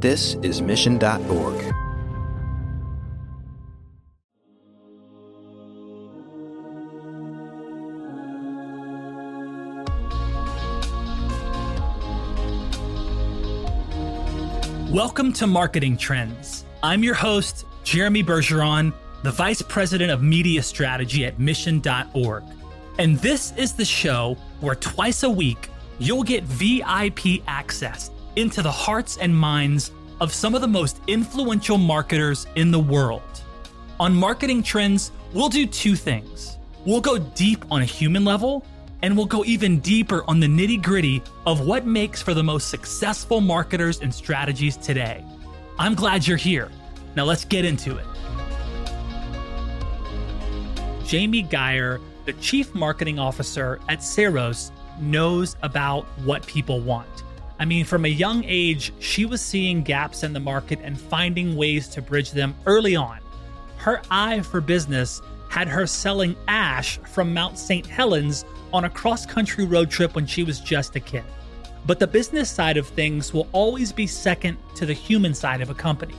This is Mission.org. Welcome to Marketing Trends. I'm your host, Jeremy Bergeron, the Vice President of Media Strategy at Mission.org. And this is the show where twice a week you'll get VIP access into the hearts and minds of some of the most influential marketers in the world. On Marketing Trends, we'll do two things. We'll go deep on a human level, and we'll go even deeper on the nitty gritty of what makes for the most successful marketers and strategies today. I'm glad you're here. Now let's get into it. Jamie Gier, the Chief Marketing Officer at Ceros, knows about what people want. I mean, from a young age, she was seeing gaps in the market and finding ways to bridge them early on. Her eye for business had her selling ash from Mount St. Helens on a cross country road trip when she was just a kid. But the business side of things will always be second to the human side of a company.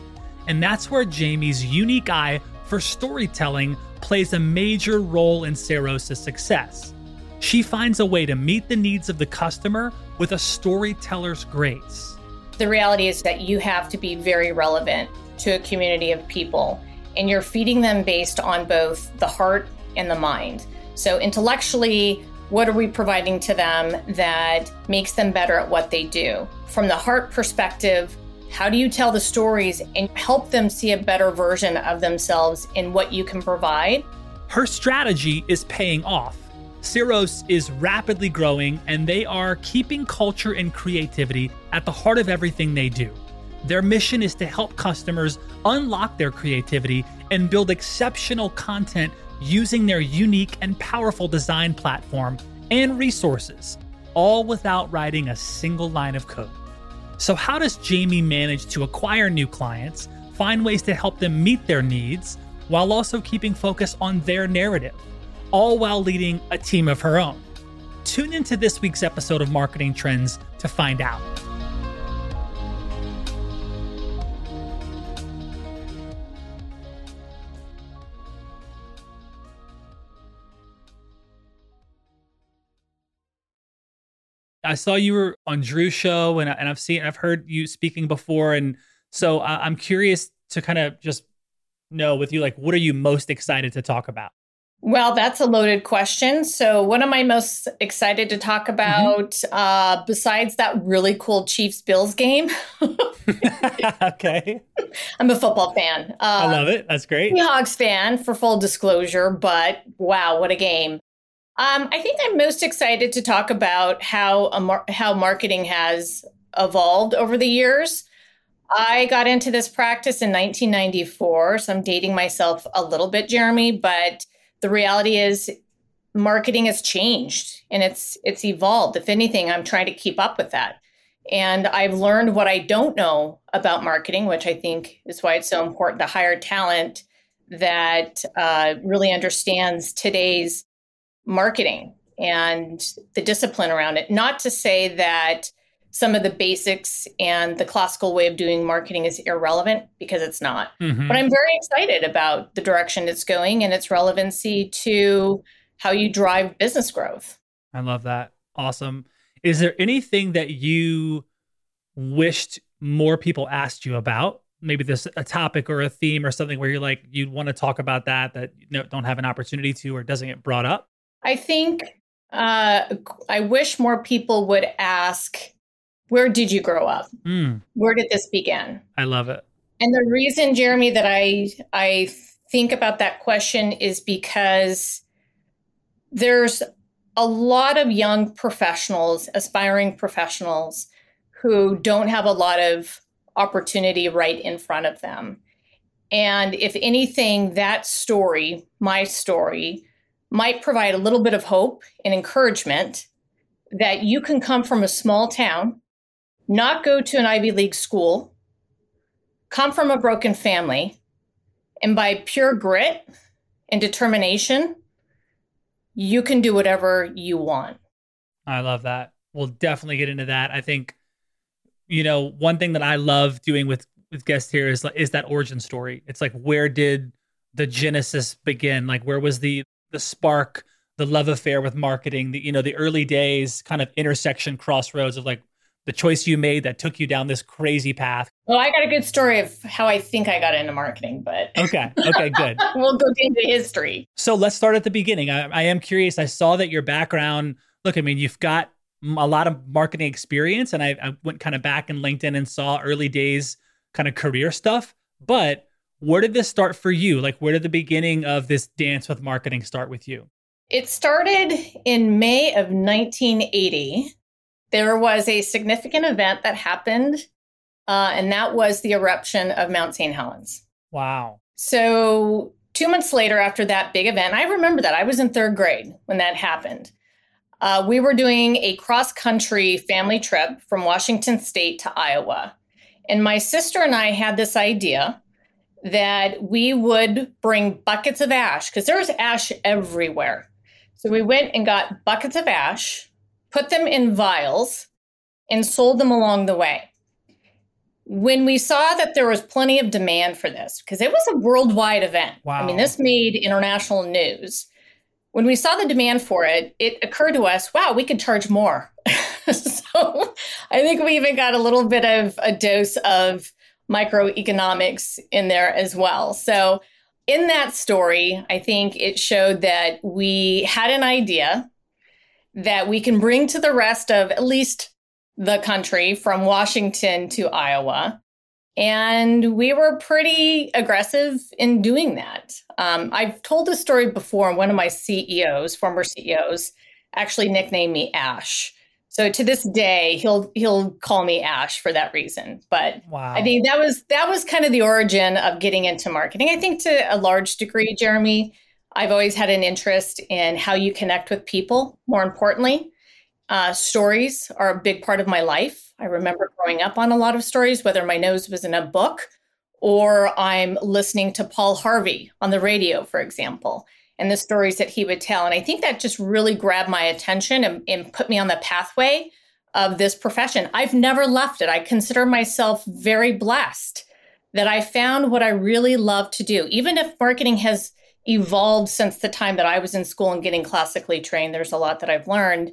And that's where Jamie's unique eye for storytelling plays a major role in Ceros' success. She finds a way to meet the needs of the customer with a storyteller's grace. The reality is that you have to be very relevant to a community of people, and you're feeding them based on both the heart and the mind. So, intellectually, what are we providing to them that makes them better at what they do? From the heart perspective, how do you tell the stories and help them see a better version of themselves in what you can provide? Her strategy is paying off. Ceros is rapidly growing and they are keeping culture and creativity at the heart of everything they do. Their mission is to help customers unlock their creativity and build exceptional content using their unique and powerful design platform and resources, all without writing a single line of code. So, how does Jamie manage to acquire new clients, find ways to help them meet their needs, while also keeping focus on their narrative? All while leading a team of her own. Tune into this week's episode of Marketing Trends to find out. I saw you were on Drew's show, and, and I've seen, I've heard you speaking before, and so I'm curious to kind of just know with you, like, what are you most excited to talk about? Well, that's a loaded question. So, what am I most excited to talk mm-hmm. about mm-hmm. uh, besides that really cool Chiefs Bills game? okay. I'm a football fan. Uh, I love it. That's great. Seahawks fan, for full disclosure, but wow, what a game. Um, I think I'm most excited to talk about how mar- how marketing has evolved over the years. I got into this practice in 1994, so I'm dating myself a little bit, Jeremy, but the reality is marketing has changed and it's it's evolved. If anything i'm trying to keep up with that. And i've learned what i don't know about marketing which i think is why it's so important to hire talent that uh, really understands today's marketing and the discipline around it. Not to say that some of the basics and the classical way of doing marketing is irrelevant because it's not. Mm-hmm. But I'm very excited about the direction it's going and its relevancy to how you drive business growth. I love that. Awesome. Is there anything that you wished more people asked you about? Maybe this a topic or a theme or something where you're like you'd want to talk about that that you don't have an opportunity to or doesn't get brought up? I think uh, I wish more people would ask where did you grow up? Mm. Where did this begin? I love it. And the reason, Jeremy, that I I think about that question is because there's a lot of young professionals, aspiring professionals, who don't have a lot of opportunity right in front of them. And if anything, that story, my story, might provide a little bit of hope and encouragement that you can come from a small town not go to an Ivy League school, come from a broken family, and by pure grit and determination, you can do whatever you want. I love that. We'll definitely get into that. I think you know, one thing that I love doing with with guests here is is that origin story. It's like where did the genesis begin? Like where was the the spark, the love affair with marketing, the you know, the early days kind of intersection crossroads of like the choice you made that took you down this crazy path. Well, I got a good story of how I think I got into marketing, but okay, okay, good. we'll go into history. So let's start at the beginning. I, I am curious. I saw that your background. Look, I mean, you've got a lot of marketing experience, and I, I went kind of back in LinkedIn and saw early days kind of career stuff. But where did this start for you? Like, where did the beginning of this dance with marketing start with you? It started in May of 1980 there was a significant event that happened, uh, and that was the eruption of Mount St. Helens. Wow. So, two months later, after that big event, I remember that I was in third grade when that happened. Uh, we were doing a cross country family trip from Washington State to Iowa. And my sister and I had this idea that we would bring buckets of ash because there was ash everywhere. So we went and got buckets of ash put them in vials, and sold them along the way. When we saw that there was plenty of demand for this, because it was a worldwide event. Wow. I mean, this made international news. When we saw the demand for it, it occurred to us, wow, we could charge more. so I think we even got a little bit of a dose of microeconomics in there as well. So in that story, I think it showed that we had an idea that we can bring to the rest of at least the country from Washington to Iowa. And we were pretty aggressive in doing that. Um, I've told this story before, and one of my CEOs, former CEOs, actually nicknamed me Ash. So to this day, he'll he'll call me Ash for that reason. But wow. I think that was that was kind of the origin of getting into marketing. I think to a large degree, Jeremy, I've always had an interest in how you connect with people. More importantly, uh, stories are a big part of my life. I remember growing up on a lot of stories, whether my nose was in a book or I'm listening to Paul Harvey on the radio, for example, and the stories that he would tell. And I think that just really grabbed my attention and, and put me on the pathway of this profession. I've never left it. I consider myself very blessed that I found what I really love to do. Even if marketing has evolved since the time that I was in school and getting classically trained. There's a lot that I've learned.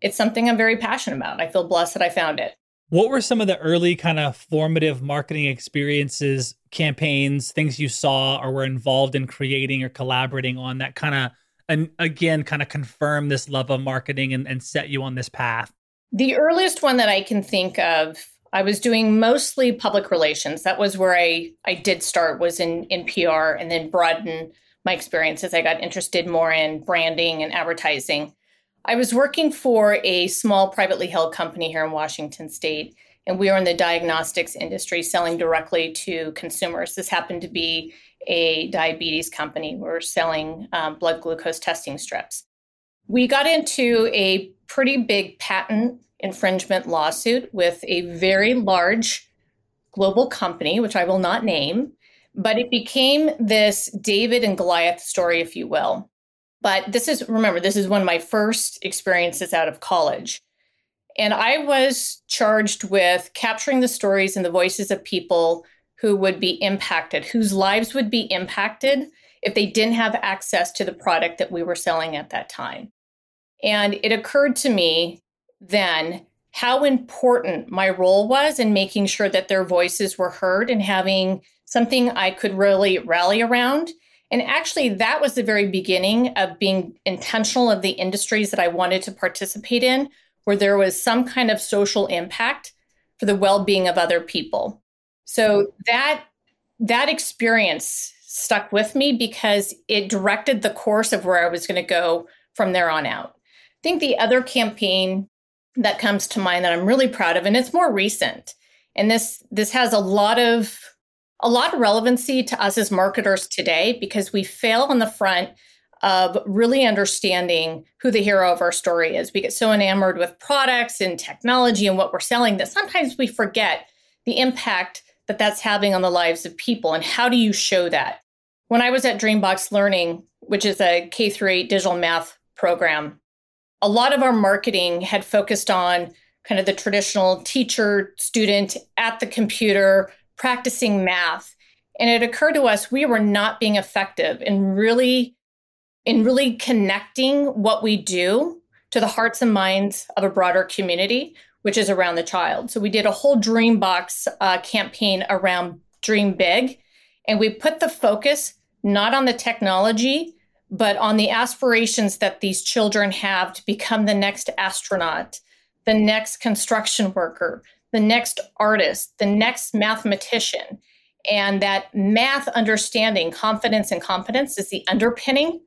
It's something I'm very passionate about. I feel blessed that I found it. What were some of the early kind of formative marketing experiences, campaigns, things you saw or were involved in creating or collaborating on that kind of, and again, kind of confirm this love of marketing and, and set you on this path? The earliest one that I can think of, I was doing mostly public relations. That was where I, I did start was in, in PR and then broaden my experiences. I got interested more in branding and advertising. I was working for a small privately held company here in Washington state, and we were in the diagnostics industry selling directly to consumers. This happened to be a diabetes company. We are selling um, blood glucose testing strips. We got into a pretty big patent infringement lawsuit with a very large global company, which I will not name. But it became this David and Goliath story, if you will. But this is, remember, this is one of my first experiences out of college. And I was charged with capturing the stories and the voices of people who would be impacted, whose lives would be impacted if they didn't have access to the product that we were selling at that time. And it occurred to me then how important my role was in making sure that their voices were heard and having something I could really rally around. And actually, that was the very beginning of being intentional of the industries that I wanted to participate in, where there was some kind of social impact for the well-being of other people. So mm-hmm. that that experience stuck with me because it directed the course of where I was going to go from there on out. I think the other campaign that comes to mind that I'm really proud of, and it's more recent, and this this has a lot of a lot of relevancy to us as marketers today because we fail on the front of really understanding who the hero of our story is. We get so enamored with products and technology and what we're selling that sometimes we forget the impact that that's having on the lives of people and how do you show that? When I was at Dreambox Learning, which is a K through 8 digital math program, a lot of our marketing had focused on kind of the traditional teacher student at the computer practicing math. And it occurred to us we were not being effective in really in really connecting what we do to the hearts and minds of a broader community, which is around the child. So we did a whole Dreambox uh, campaign around Dream Big, and we put the focus not on the technology, but on the aspirations that these children have to become the next astronaut, the next construction worker, the next artist, the next mathematician. And that math understanding, confidence, and competence is the underpinning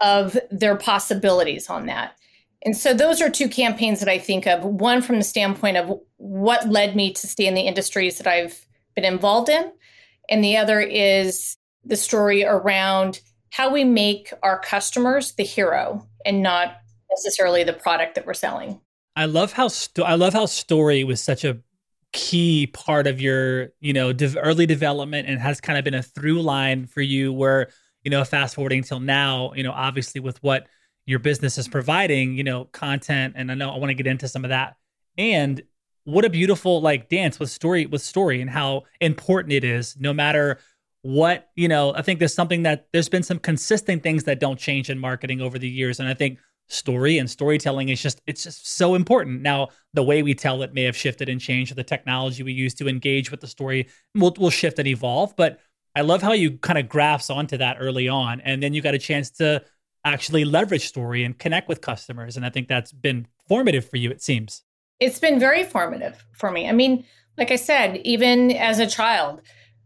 of their possibilities on that. And so those are two campaigns that I think of one from the standpoint of what led me to stay in the industries that I've been involved in, and the other is the story around how we make our customers the hero and not necessarily the product that we're selling. I love how sto- I love how story was such a key part of your you know early development and has kind of been a through line for you where you know fast forwarding till now you know obviously with what your business is providing you know content and I know I want to get into some of that and what a beautiful like dance with story with story and how important it is no matter what you know i think there's something that there's been some consistent things that don't change in marketing over the years. And i think story and storytelling is just it's just so important. Now the way we tell it may have shifted and changed the technology we use to engage with the story will will shift and evolve. But i love how you kind of grasp onto that early on. And then you got a chance to actually leverage story and connect with customers. And i think that's been formative for you it seems. It's been very formative for me. I mean like i said even as a child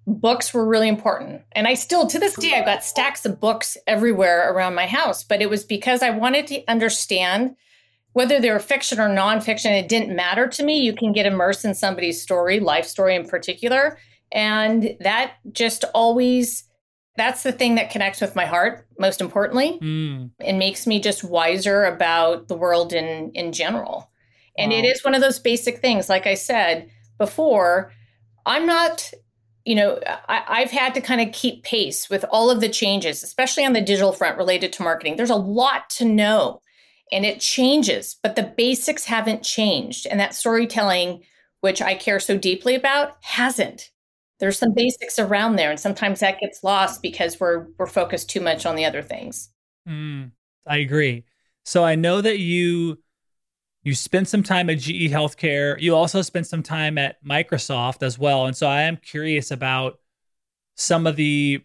books were really important. And I still, to this day, I've got stacks of books everywhere around my house, but it was because I wanted to understand whether they were fiction or nonfiction. It didn't matter to me. You can get immersed in somebody's story, life story in particular. And that just always, that's the thing that connects with my heart, most importantly, mm. and makes me just wiser about the world in, in general. And wow. it is one of those basic things, like I said before, I'm not you know, I, have had to kind of keep pace with all of the changes, especially on the digital front related to marketing. There's a lot to know and it changes, but the basics haven't changed. And that storytelling, which I care so deeply about, hasn't. There's some basics around there, and sometimes that gets lost because we're we're focused too much on the other things. Mm, I agree. So I know that you you spent some time at GE Healthcare. You also spent some time at Microsoft as well. And so I am curious about some of the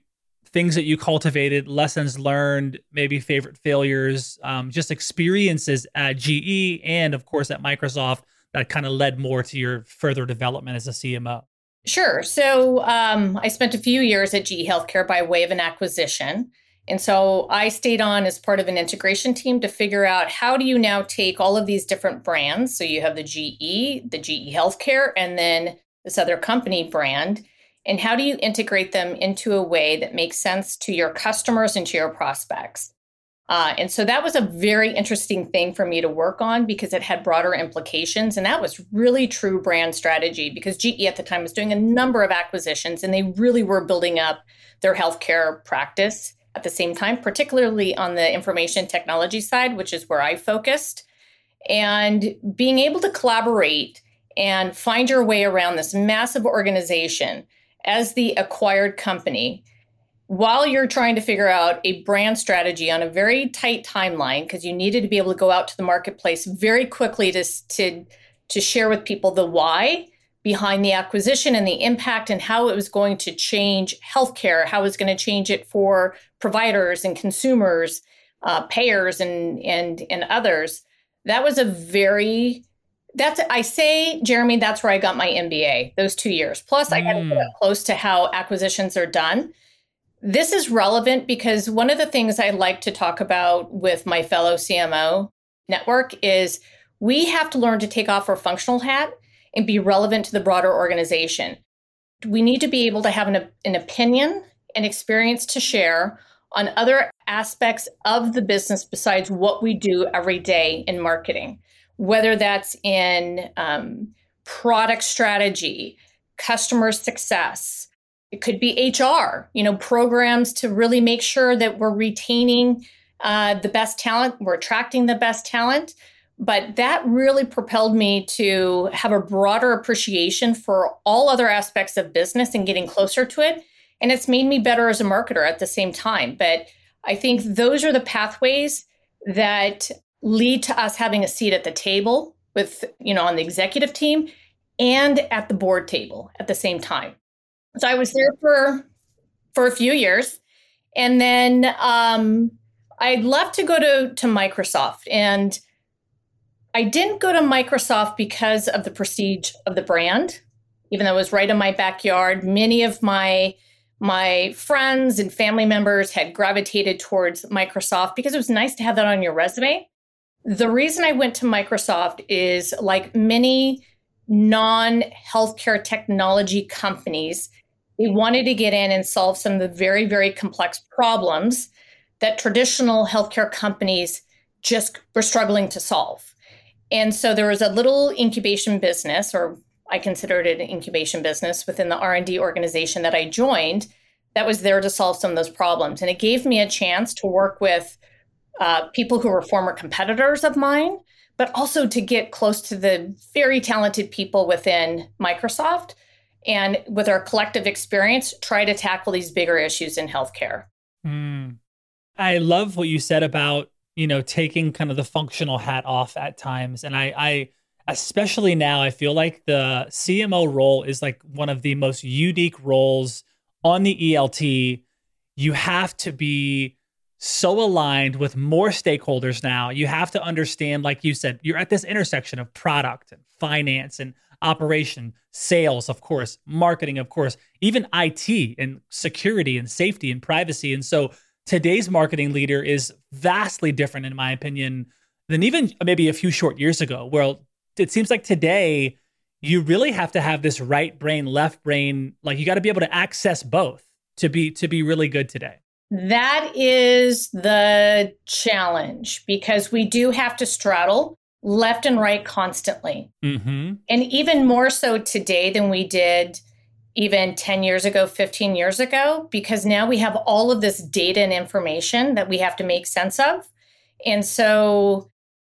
things that you cultivated, lessons learned, maybe favorite failures, um, just experiences at GE and, of course, at Microsoft that kind of led more to your further development as a CMO. Sure. So um, I spent a few years at GE Healthcare by way of an acquisition. And so I stayed on as part of an integration team to figure out how do you now take all of these different brands. So you have the GE, the GE Healthcare, and then this other company brand. And how do you integrate them into a way that makes sense to your customers and to your prospects? Uh, and so that was a very interesting thing for me to work on because it had broader implications. And that was really true brand strategy because GE at the time was doing a number of acquisitions and they really were building up their healthcare practice at the same time, particularly on the information technology side, which is where I focused. And being able to collaborate and find your way around this massive organization as the acquired company while you're trying to figure out a brand strategy on a very tight timeline because you needed to be able to go out to the marketplace very quickly to, to, to share with people the why behind the acquisition and the impact and how it was going to change healthcare, how it was going to change it for providers and consumers, uh, payers, and and and others. That was a very that's I say, Jeremy, that's where I got my MBA. Those two years. Plus, I got to close to how acquisitions are done. This is relevant because one of the things I like to talk about with my fellow CMO network is we have to learn to take off our functional hat and be relevant to the broader organization. We need to be able to have an, an opinion and experience to share on other aspects of the business besides what we do every day in marketing, whether that's in um, product strategy, customer success. It could be HR, you know, programs to really make sure that we're retaining uh, the best talent, we're attracting the best talent but that really propelled me to have a broader appreciation for all other aspects of business and getting closer to it. And it's made me better as a marketer at the same time. But I think those are the pathways that lead to us having a seat at the table with, you know, on the executive team and at the board table at the same time. So I was there for for a few years. And then um, I left to go to, to Microsoft. And I didn't go to Microsoft because of the prestige of the brand, even though it was right in my backyard. Many of my my friends and family members had gravitated towards Microsoft because it was nice to have that on your resume. The reason I went to Microsoft is like many non healthcare technology companies, they wanted to get in and solve some of the very, very complex problems that traditional healthcare companies just were struggling to solve. And so there was a little incubation business, or I considered it an incubation business within the R&D organization that I joined that was there to solve some of those problems. And it gave me a chance to work with uh, people who were former competitors of mine, but also to get close to the very talented people within Microsoft and with our collective experience, try to tackle these bigger issues in healthcare. Mm. I love what you said about, you know, taking kind of the functional hat off at times. And I, I, especially now, I feel like the CMO role is like one of the most unique roles on the ELT. You have to be so aligned with more stakeholders now. You have to understand, like you said, you're at this intersection of product and finance and operation, sales, of course, marketing, of course, even IT and security and safety and privacy. And so today's marketing leader is vastly different, in my opinion, than even maybe a few short years ago. Well, it seems like today you really have to have this right brain, left brain, like you got to be able to access both to be to be really good today. That is the challenge because we do have to straddle left and right constantly. Mm-hmm. And even more so today than we did even 10 years ago, 15 years ago, because now we have all of this data and information that we have to make sense of. And so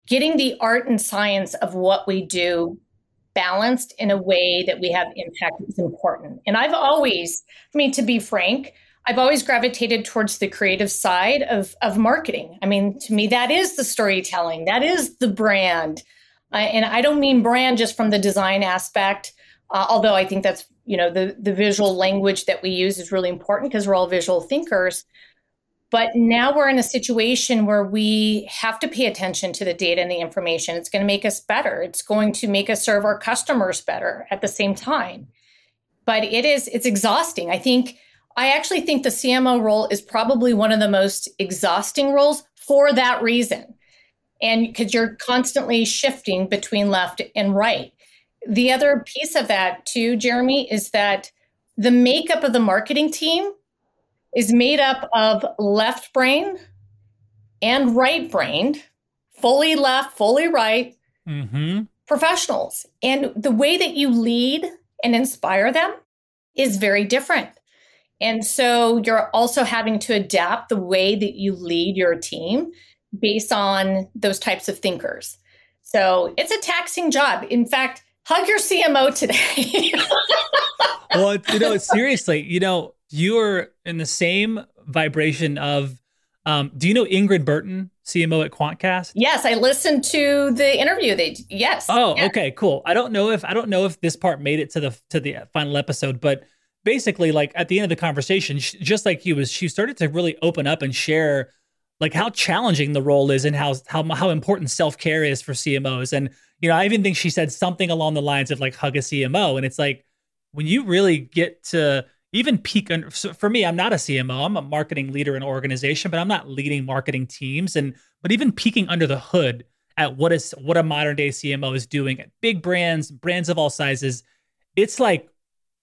getting the art and science of what we do balanced in a way that we have impact is important. And I've always, I mean, to be frank, I've always gravitated towards the creative side of, of marketing. I mean, to me, that is the storytelling, that is the brand. Uh, and I don't mean brand just from the design aspect, uh, although I think that's, you know, the, the visual language that we use is really important because we're all visual thinkers. But now we're in a situation where we have to pay attention to the data and the information. It's going to make us better. It's going to make us serve our customers better at the same time. But it is, it's exhausting. I think I actually think the CMO role is probably one of the most exhausting roles for that reason. And because you're constantly shifting between left and right. The other piece of that, too, Jeremy, is that the makeup of the marketing team is made up of left brain and right brain, fully left, fully right mm-hmm. professionals. And the way that you lead and inspire them is very different. And so you're also having to adapt the way that you lead your team based on those types of thinkers. So it's a taxing job. In fact, hug your CMO today. well, you know, seriously, you know, you're in the same vibration of um, do you know Ingrid Burton, CMO at Quantcast? Yes, I listened to the interview. They yes. Oh, yeah. okay, cool. I don't know if I don't know if this part made it to the to the final episode, but basically like at the end of the conversation just like he was she started to really open up and share like how challenging the role is and how how how important self-care is for CMOs and you know I even think she said something along the lines of like hug a CMO and it's like when you really get to even peek under, so for me I'm not a CMO I'm a marketing leader in an organization but I'm not leading marketing teams and but even peeking under the hood at what is what a modern day CMO is doing at big brands brands of all sizes it's like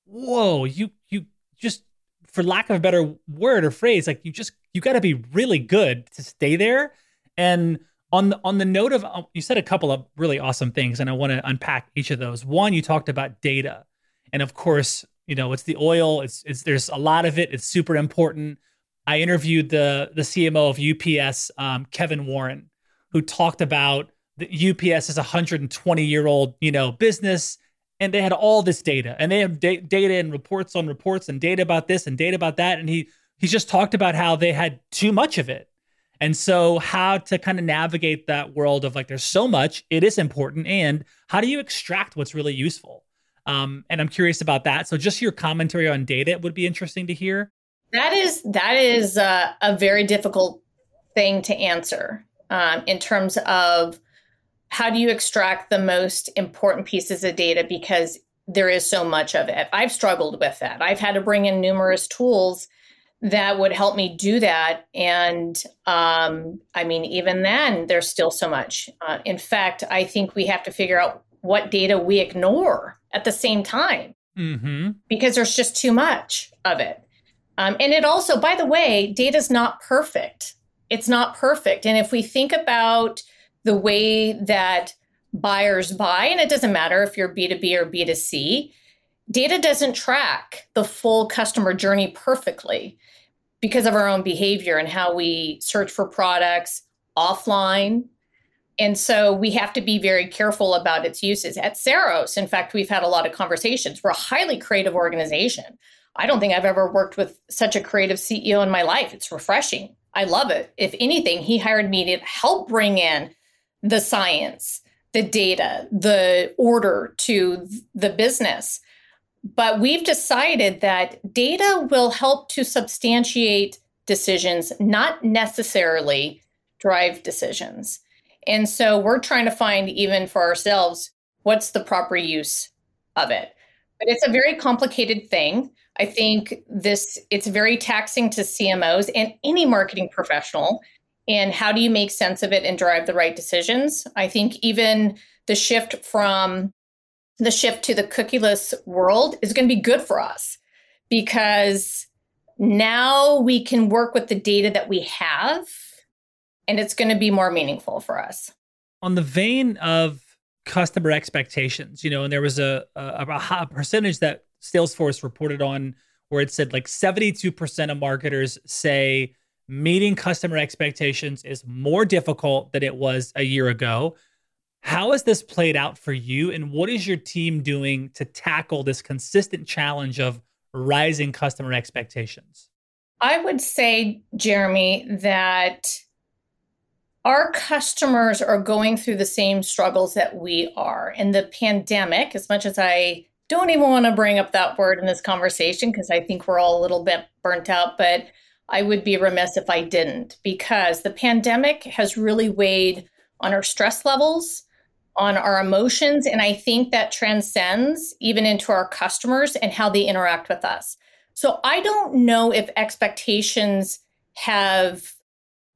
whoa, you you just for lack of a better word or phrase, like you just you got to be really good to stay there. And on the on the note of uh, you said a couple of really awesome things, and I want to unpack each of those. One, you talked about data, and of course, you know it's the oil. It's it's there's a lot of it. It's super important. I interviewed the the CMO of UPS, um, Kevin Warren, who talked about the UPS is a 120 year old, you know, business and they had all this data and they have da- data and reports on reports and data about this and data about that and he he just talked about how they had too much of it and so how to kind of navigate that world of like there's so much it is important and how do you extract what's really useful um, and i'm curious about that so just your commentary on data would be interesting to hear that is that is uh, a very difficult thing to answer um, in terms of how do you extract the most important pieces of data because there is so much of it. I've struggled with that. I've had to bring in numerous tools that would help me do that. And um, I mean, even then, there's still so much. Uh, in fact, I think we have to figure out what data we ignore at the same time mm-hmm. because there's just too much of it. Um, and it also, by the way, data is not perfect. It's not perfect. And if we think about the way that buyers buy, and it doesn't matter if you're B2B or B2C, data doesn't track the full customer journey perfectly because of our own behavior and how we search for products offline. And so we have to be very careful about its uses. At Ceros, in fact, we've had a lot of conversations. We're a highly creative organization. I don't think I've ever worked with such a creative CEO in my life. It's refreshing. I love it. If anything, he hired me to help bring in the science, the data, the order to the business. But we've decided that data will help to substantiate decisions, not necessarily drive decisions. And so we're trying to find, even for ourselves, what's the proper use of it. But it's a very complicated thing. I think this it's very taxing to CMOs and any marketing professional and how do you make sense of it and drive the right decisions i think even the shift from the shift to the cookieless world is going to be good for us because now we can work with the data that we have and it's going to be more meaningful for us on the vein of customer expectations you know and there was a, a, a percentage that salesforce reported on where it said like 72% of marketers say meeting customer expectations is more difficult than it was a year ago. How has this played out for you? And what is your team doing to tackle this consistent challenge of rising customer expectations? I would say, Jeremy, that our customers are going through the same struggles that we are. And the pandemic, as much as I don't even want to bring up that word in this conversation, because I think we're all a little bit burnt out, but I would be remiss if I didn't because the pandemic has really weighed on our stress levels, on our emotions, and I think that transcends even into our customers and how they interact with us. So I don't know if expectations have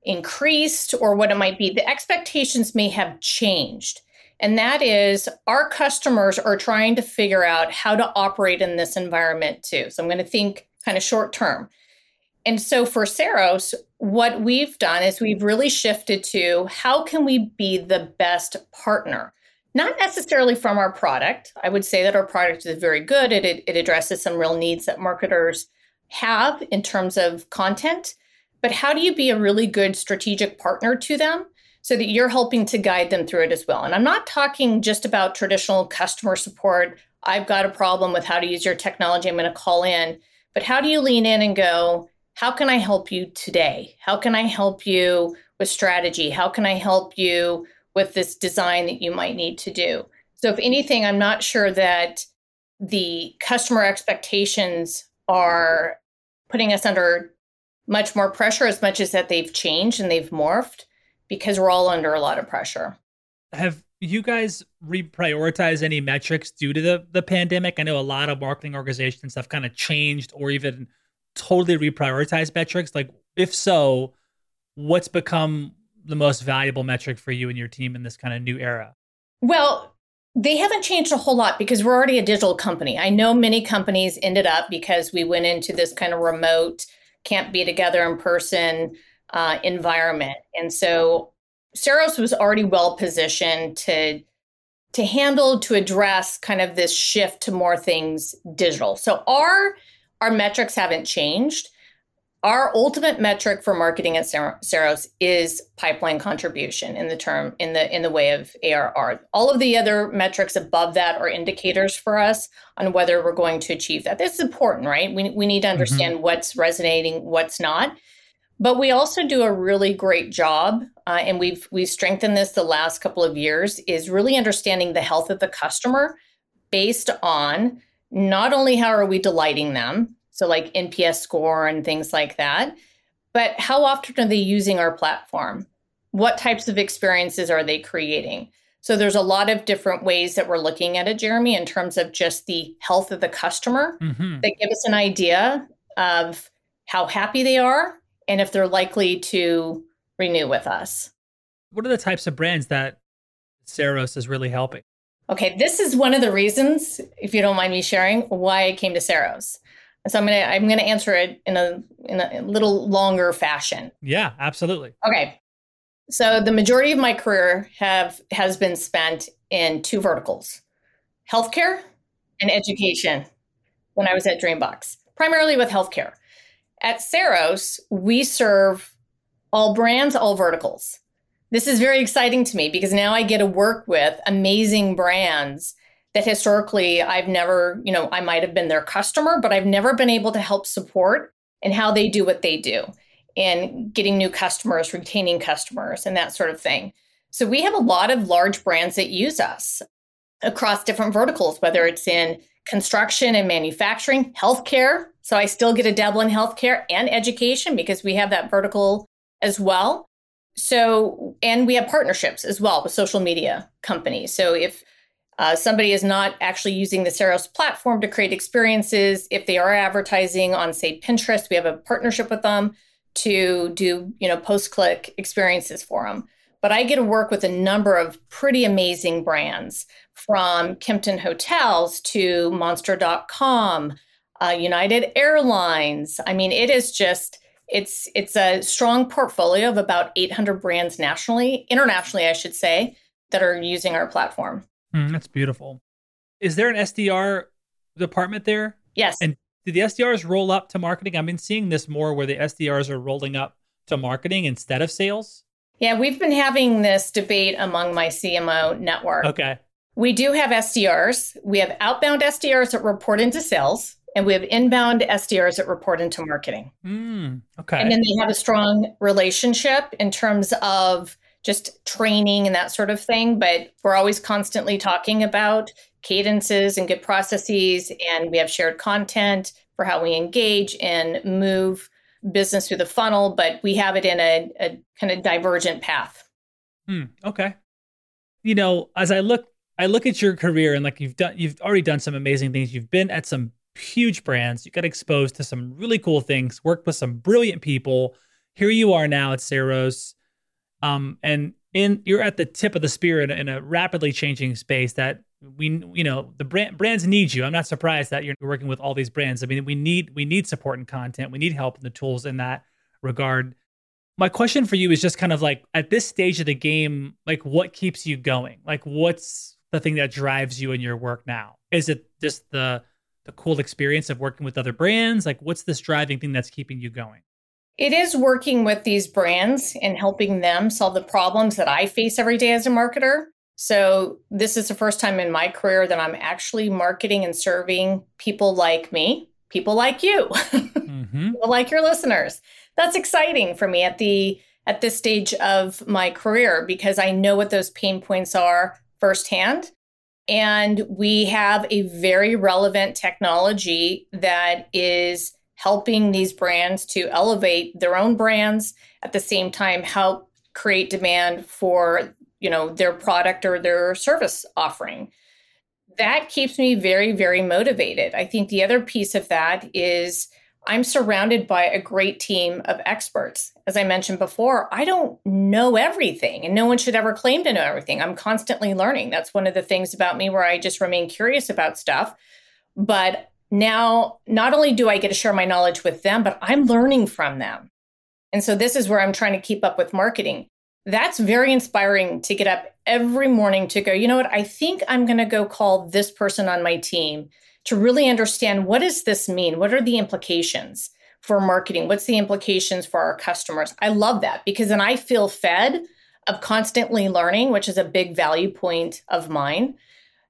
increased or what it might be. The expectations may have changed. And that is, our customers are trying to figure out how to operate in this environment too. So I'm going to think kind of short term. And so for Ceros, what we've done is we've really shifted to how can we be the best partner? Not necessarily from our product. I would say that our product is very good. It, it, it addresses some real needs that marketers have in terms of content. But how do you be a really good strategic partner to them so that you're helping to guide them through it as well? And I'm not talking just about traditional customer support. I've got a problem with how to use your technology. I'm going to call in. But how do you lean in and go, how can I help you today? How can I help you with strategy? How can I help you with this design that you might need to do? So, if anything, I'm not sure that the customer expectations are putting us under much more pressure as much as that they've changed and they've morphed because we're all under a lot of pressure. Have you guys reprioritized any metrics due to the, the pandemic? I know a lot of marketing organizations have kind of changed or even totally reprioritize metrics? Like, if so, what's become the most valuable metric for you and your team in this kind of new era? Well, they haven't changed a whole lot because we're already a digital company. I know many companies ended up because we went into this kind of remote, can't be together in person uh, environment. And so Ceros was already well positioned to to handle to address kind of this shift to more things digital. So our our metrics haven't changed. our ultimate metric for marketing at Ceros is pipeline contribution in the term in the in the way of ARR. All of the other metrics above that are indicators for us on whether we're going to achieve that. This is important, right? We we need to mm-hmm. understand mm-hmm. what's resonating, what's not. But we also do a really great job, uh, and we've we've strengthened this the last couple of years. Is really understanding the health of the customer based on not only how are we delighting them, so like NPS score and things like that. But how often are they using our platform? What types of experiences are they creating? So there's a lot of different ways that we're looking at it, Jeremy, in terms of just the health of the customer mm-hmm. that give us an idea of how happy they are and if they're likely to renew with us. What are the types of brands that Ceros is really helping? Okay, this is one of the reasons, if you don't mind me sharing, why I came to Ceros. So I'm gonna I'm gonna answer it in a in a little longer fashion. Yeah, absolutely. Okay. So the majority of my career have has been spent in two verticals: healthcare and education. When I was at Dreambox, primarily with healthcare. At Ceros, we serve all brands, all verticals. This is very exciting to me because now I get to work with amazing brands that historically I've never, you know, I might have been their customer, but I've never been able to help support and how they do what they do and getting new customers, retaining customers, and that sort of thing. So we have a lot of large brands that use us across different verticals, whether it's in construction and manufacturing, healthcare. So I still get a dabble in healthcare and education because we have that vertical as well. So, and we have partnerships as well with social media companies. So if uh, somebody is not actually using the Ceros platform to create experiences. If they are advertising on, say, Pinterest, we have a partnership with them to do, you know, post-click experiences for them. But I get to work with a number of pretty amazing brands from Kimpton Hotels to Monster.com, uh, United Airlines. I mean, it is just it's it's a strong portfolio of about 800 brands nationally, internationally, I should say, that are using our platform. Mm, that's beautiful. Is there an SDR department there? Yes. And do the SDRs roll up to marketing? I've been seeing this more where the SDRs are rolling up to marketing instead of sales. Yeah, we've been having this debate among my CMO network. Okay. We do have SDRs. We have outbound SDRs that report into sales, and we have inbound SDRs that report into marketing. Mm, okay. And then they have a strong relationship in terms of just training and that sort of thing. But we're always constantly talking about cadences and good processes. And we have shared content for how we engage and move business through the funnel, but we have it in a, a kind of divergent path. Hmm, okay. You know, as I look, I look at your career and like you've done, you've already done some amazing things. You've been at some huge brands. You got exposed to some really cool things, worked with some brilliant people. Here you are now at Ceros um, and in you're at the tip of the spear in, in a rapidly changing space that we you know the brand, brands need you. I'm not surprised that you're working with all these brands. I mean we need we need support and content. We need help and the tools in that regard. My question for you is just kind of like at this stage of the game like what keeps you going? Like what's the thing that drives you in your work now? Is it just the the cool experience of working with other brands like what's this driving thing that's keeping you going it is working with these brands and helping them solve the problems that I face every day as a marketer. So, this is the first time in my career that I'm actually marketing and serving people like me, people like you, mm-hmm. people like your listeners. That's exciting for me at the at this stage of my career because I know what those pain points are firsthand. And we have a very relevant technology that is helping these brands to elevate their own brands at the same time help create demand for you know their product or their service offering. That keeps me very very motivated. I think the other piece of that is i'm surrounded by a great team of experts as i mentioned before i don't know everything and no one should ever claim to know everything i'm constantly learning that's one of the things about me where i just remain curious about stuff but now not only do I get to share my knowledge with them, but I'm learning from them. And so this is where I'm trying to keep up with marketing. That's very inspiring to get up every morning to go, you know what? I think I'm going to go call this person on my team to really understand what does this mean? What are the implications? for marketing? What's the implications for our customers? I love that because then I feel fed of constantly learning, which is a big value point of mine.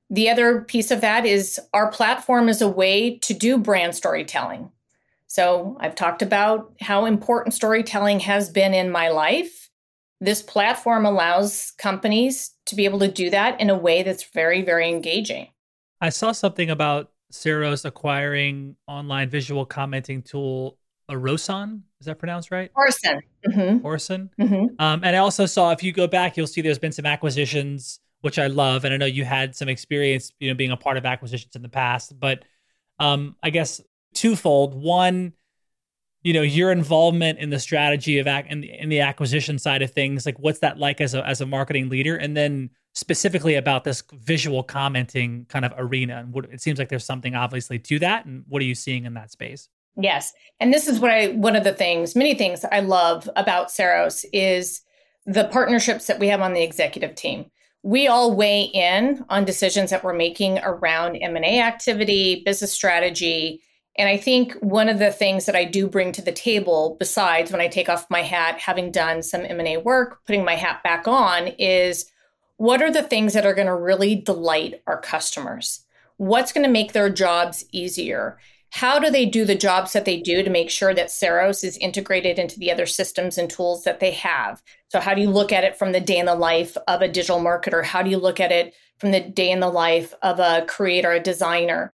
The other piece of that is our platform is a way to do brand storytelling. So I've talked about how important storytelling has been in my life. This platform allows companies to be able to do that in a way that's very, very engaging. I saw something about Ceros acquiring online visual commenting tool Oroson. Is that pronounced right? Orson. Mm-hmm. Orson. Mm-hmm. Um, and I also saw, if you go back, you'll see there's been some acquisitions, which I love. And I know you had some experience, you know, being a part of acquisitions in the past. But um, I guess twofold. One, you know, your involvement in the strategy of ac- in, the, in the acquisition side of things. Like, what's that like as a as a marketing leader? And then specifically about this visual commenting kind of arena. And what, it seems like there's something obviously to that. And what are you seeing in that space? Yes. And this is what I, one of the things, many things I love about Ceros is the partnerships that we have on the executive team. We all weigh in on decisions that we're making around M&A activity, business strategy. And I think one of the things that I do bring to the table, besides when I take off my hat, having done some M&A work, putting my hat back on, is what are the things that are going to really delight our customers? What's going to make their jobs easier? How do they do the jobs that they do to make sure that Ceros is integrated into the other systems and tools that they have? So, how do you look at it from the day in the life of a digital marketer? How do you look at it from the day in the life of a creator, a designer?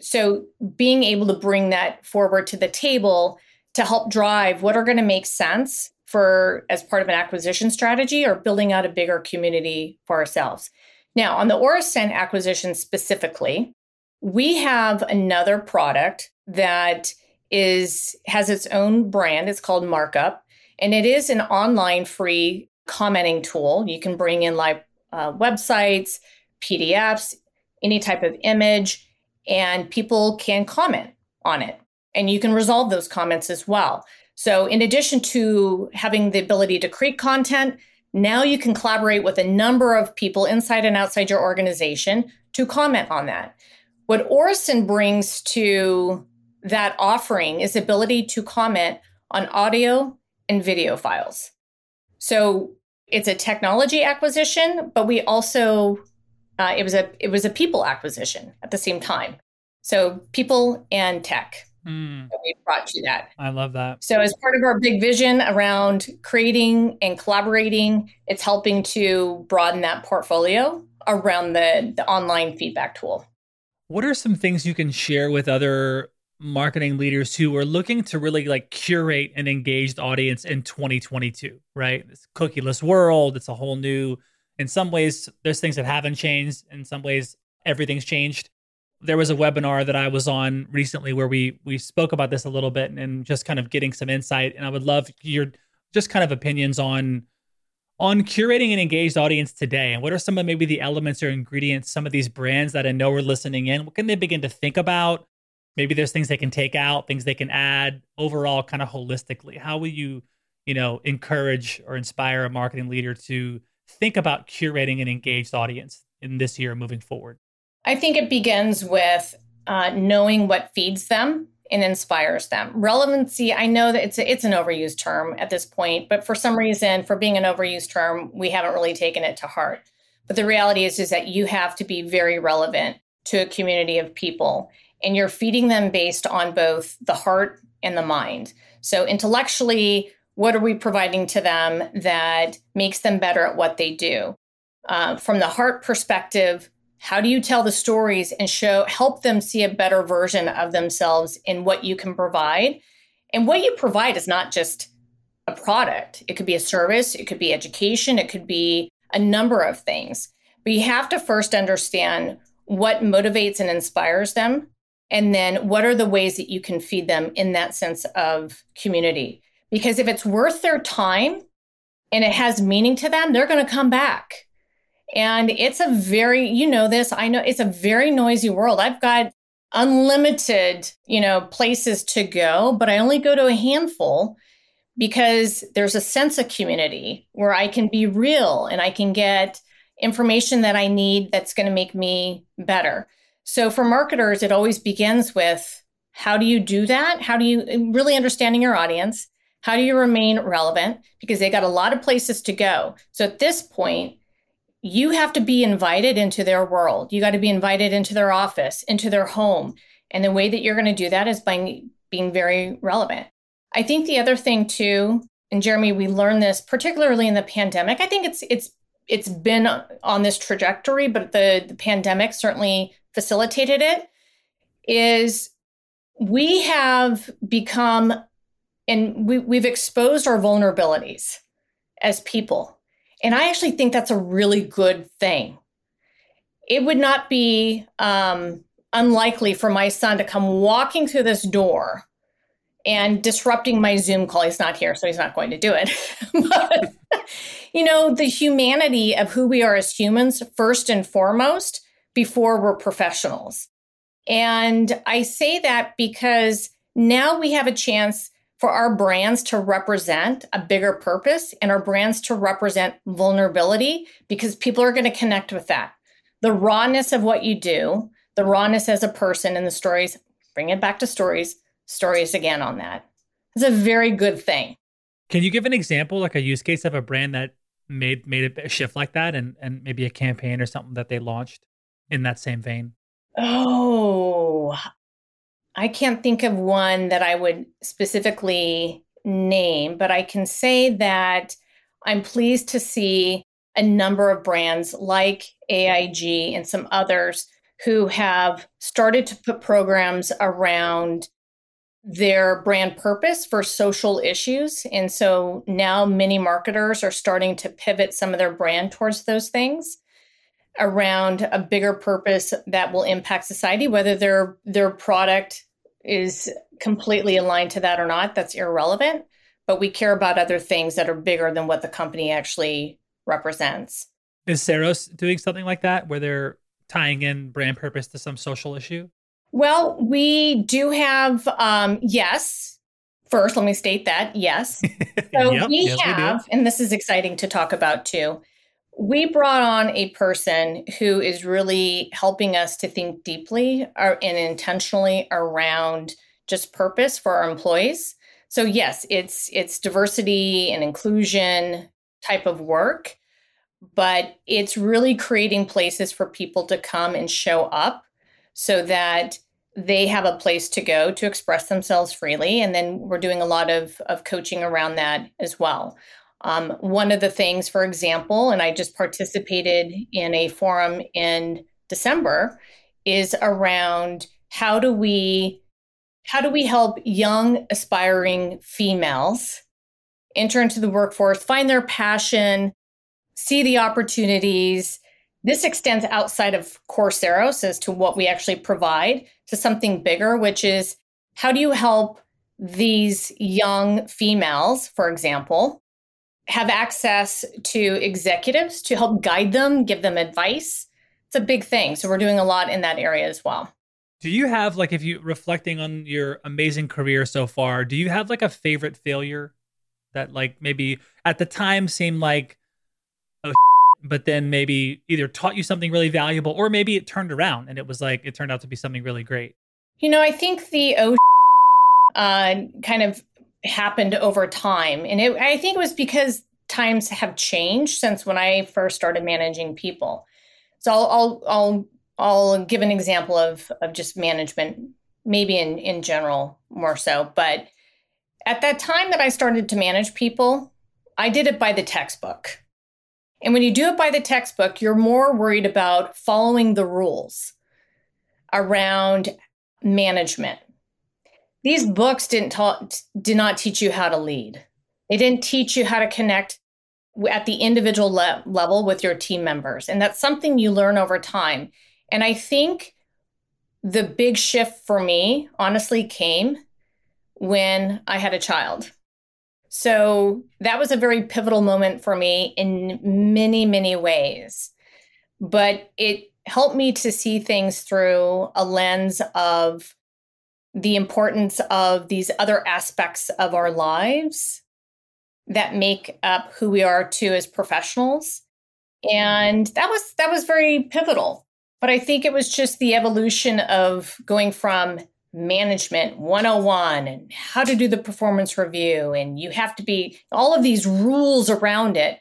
So, being able to bring that forward to the table to help drive what are going to make sense for as part of an acquisition strategy or building out a bigger community for ourselves. Now, on the Oroson acquisition specifically, we have another product that is has its own brand. It's called Markup, and it is an online free commenting tool. You can bring in live uh, websites, PDFs, any type of image, and people can comment on it. And you can resolve those comments as well. So, in addition to having the ability to create content, now you can collaborate with a number of people inside and outside your organization to comment on that. What Oroson brings to that offering is the ability to comment on audio and video files. So it's a technology acquisition, but we also uh, it was a it was a people acquisition at the same time. So people and tech. Mm. we brought you that. I love that. So, as part of our big vision around creating and collaborating, it's helping to broaden that portfolio around the, the online feedback tool. What are some things you can share with other marketing leaders who are looking to really like curate an engaged audience in 2022, right? This cookieless world, it's a whole new in some ways there's things that haven't changed, in some ways everything's changed there was a webinar that I was on recently where we we spoke about this a little bit and just kind of getting some insight. And I would love your just kind of opinions on on curating an engaged audience today. And what are some of maybe the elements or ingredients, some of these brands that I know are listening in? What can they begin to think about? Maybe there's things they can take out, things they can add overall, kind of holistically. How will you, you know, encourage or inspire a marketing leader to think about curating an engaged audience in this year moving forward? I think it begins with uh, knowing what feeds them and inspires them. Relevancy, I know that it's a, it's an overused term at this point, but for some reason, for being an overused term, we haven't really taken it to heart. But the reality is, is that you have to be very relevant to a community of people, and you're feeding them based on both the heart and the mind. So intellectually, what are we providing to them that makes them better at what they do? Uh, from the heart perspective, how do you tell the stories and show help them see a better version of themselves in what you can provide? And what you provide is not just a product. It could be a service it could be education it could be a number of things. But you have to first understand what motivates and inspires them and then what are the ways that you can feed them in that sense of community. Because if it's worth their time and it has meaning to them they're going to come back and it's a very, you know, this, I know it's a very noisy world. I've got unlimited, you know, places to go, but I only go to a handful because there's a sense of community where I can be real and I can get information that I need that's going to make me better. So for marketers, it always begins with How do you do that? How do you really understanding your audience? How do you remain relevant? Because they got a lot of places to go. So at this point, you have to be invited into their world. You got to be invited into their office, into their home. And the way that you're going to do that is by being very relevant. I think the other thing too, and Jeremy, we learned this particularly in the pandemic. I think it's it's it's been on this trajectory, but the, the pandemic certainly facilitated it. Is we have become and we, we've exposed our vulnerabilities as people. And I actually think that's a really good thing. It would not be um, unlikely for my son to come walking through this door and disrupting my Zoom call. He's not here, so he's not going to do it. but, you know, the humanity of who we are as humans, first and foremost, before we're professionals. And I say that because now we have a chance for our brands to represent a bigger purpose and our brands to represent vulnerability because people are going to connect with that. The rawness of what you do, the rawness as a person and the stories, bring it back to stories, stories again on that. It's a very good thing. Can you give an example, like a use case of a brand that made made a shift like that and, and maybe a campaign or something that they launched in that same vein? Oh, I can't think of one that I would specifically name, but I can say that I'm pleased to see a number of brands like AIG and some others who have started to put programs around their brand purpose for social issues. And so now many marketers are starting to pivot some of their brand towards those things around a bigger purpose that will impact society whether their their product is completely aligned to that or not, that's irrelevant. But we care about other things that are bigger than what the company actually represents. Is Ceros doing something like that where they're tying in brand purpose to some social issue? Well, we do have, um, yes. First, let me state that, yes. So yep, we yes, have, we and this is exciting to talk about too we brought on a person who is really helping us to think deeply uh, and intentionally around just purpose for our employees. So yes, it's it's diversity and inclusion type of work, but it's really creating places for people to come and show up so that they have a place to go to express themselves freely and then we're doing a lot of of coaching around that as well um, one of the things, for example, and I just participated in a forum in December, is around how do we how do we help young aspiring females enter into the workforce, find their passion, see the opportunities. This extends outside of Ceros as to what we actually provide to something bigger, which is how do you help these young females, for example, have access to executives to help guide them, give them advice. It's a big thing. So we're doing a lot in that area as well. Do you have like if you reflecting on your amazing career so far, do you have like a favorite failure that like maybe at the time seemed like oh but then maybe either taught you something really valuable or maybe it turned around and it was like it turned out to be something really great? You know, I think the oh uh, kind of happened over time. And it, I think it was because times have changed since when I first started managing people. So I'll, I'll, I'll, I'll give an example of, of just management, maybe in, in general more so. But at that time that I started to manage people, I did it by the textbook. And when you do it by the textbook, you're more worried about following the rules around management these books didn't ta- did not teach you how to lead. They didn't teach you how to connect at the individual le- level with your team members. And that's something you learn over time. And I think the big shift for me, honestly, came when I had a child. So that was a very pivotal moment for me in many, many ways. But it helped me to see things through a lens of the importance of these other aspects of our lives that make up who we are too as professionals. And that was that was very pivotal. But i think it was just the evolution of going from management 101 and how to do the performance review and you have to be all of these rules around it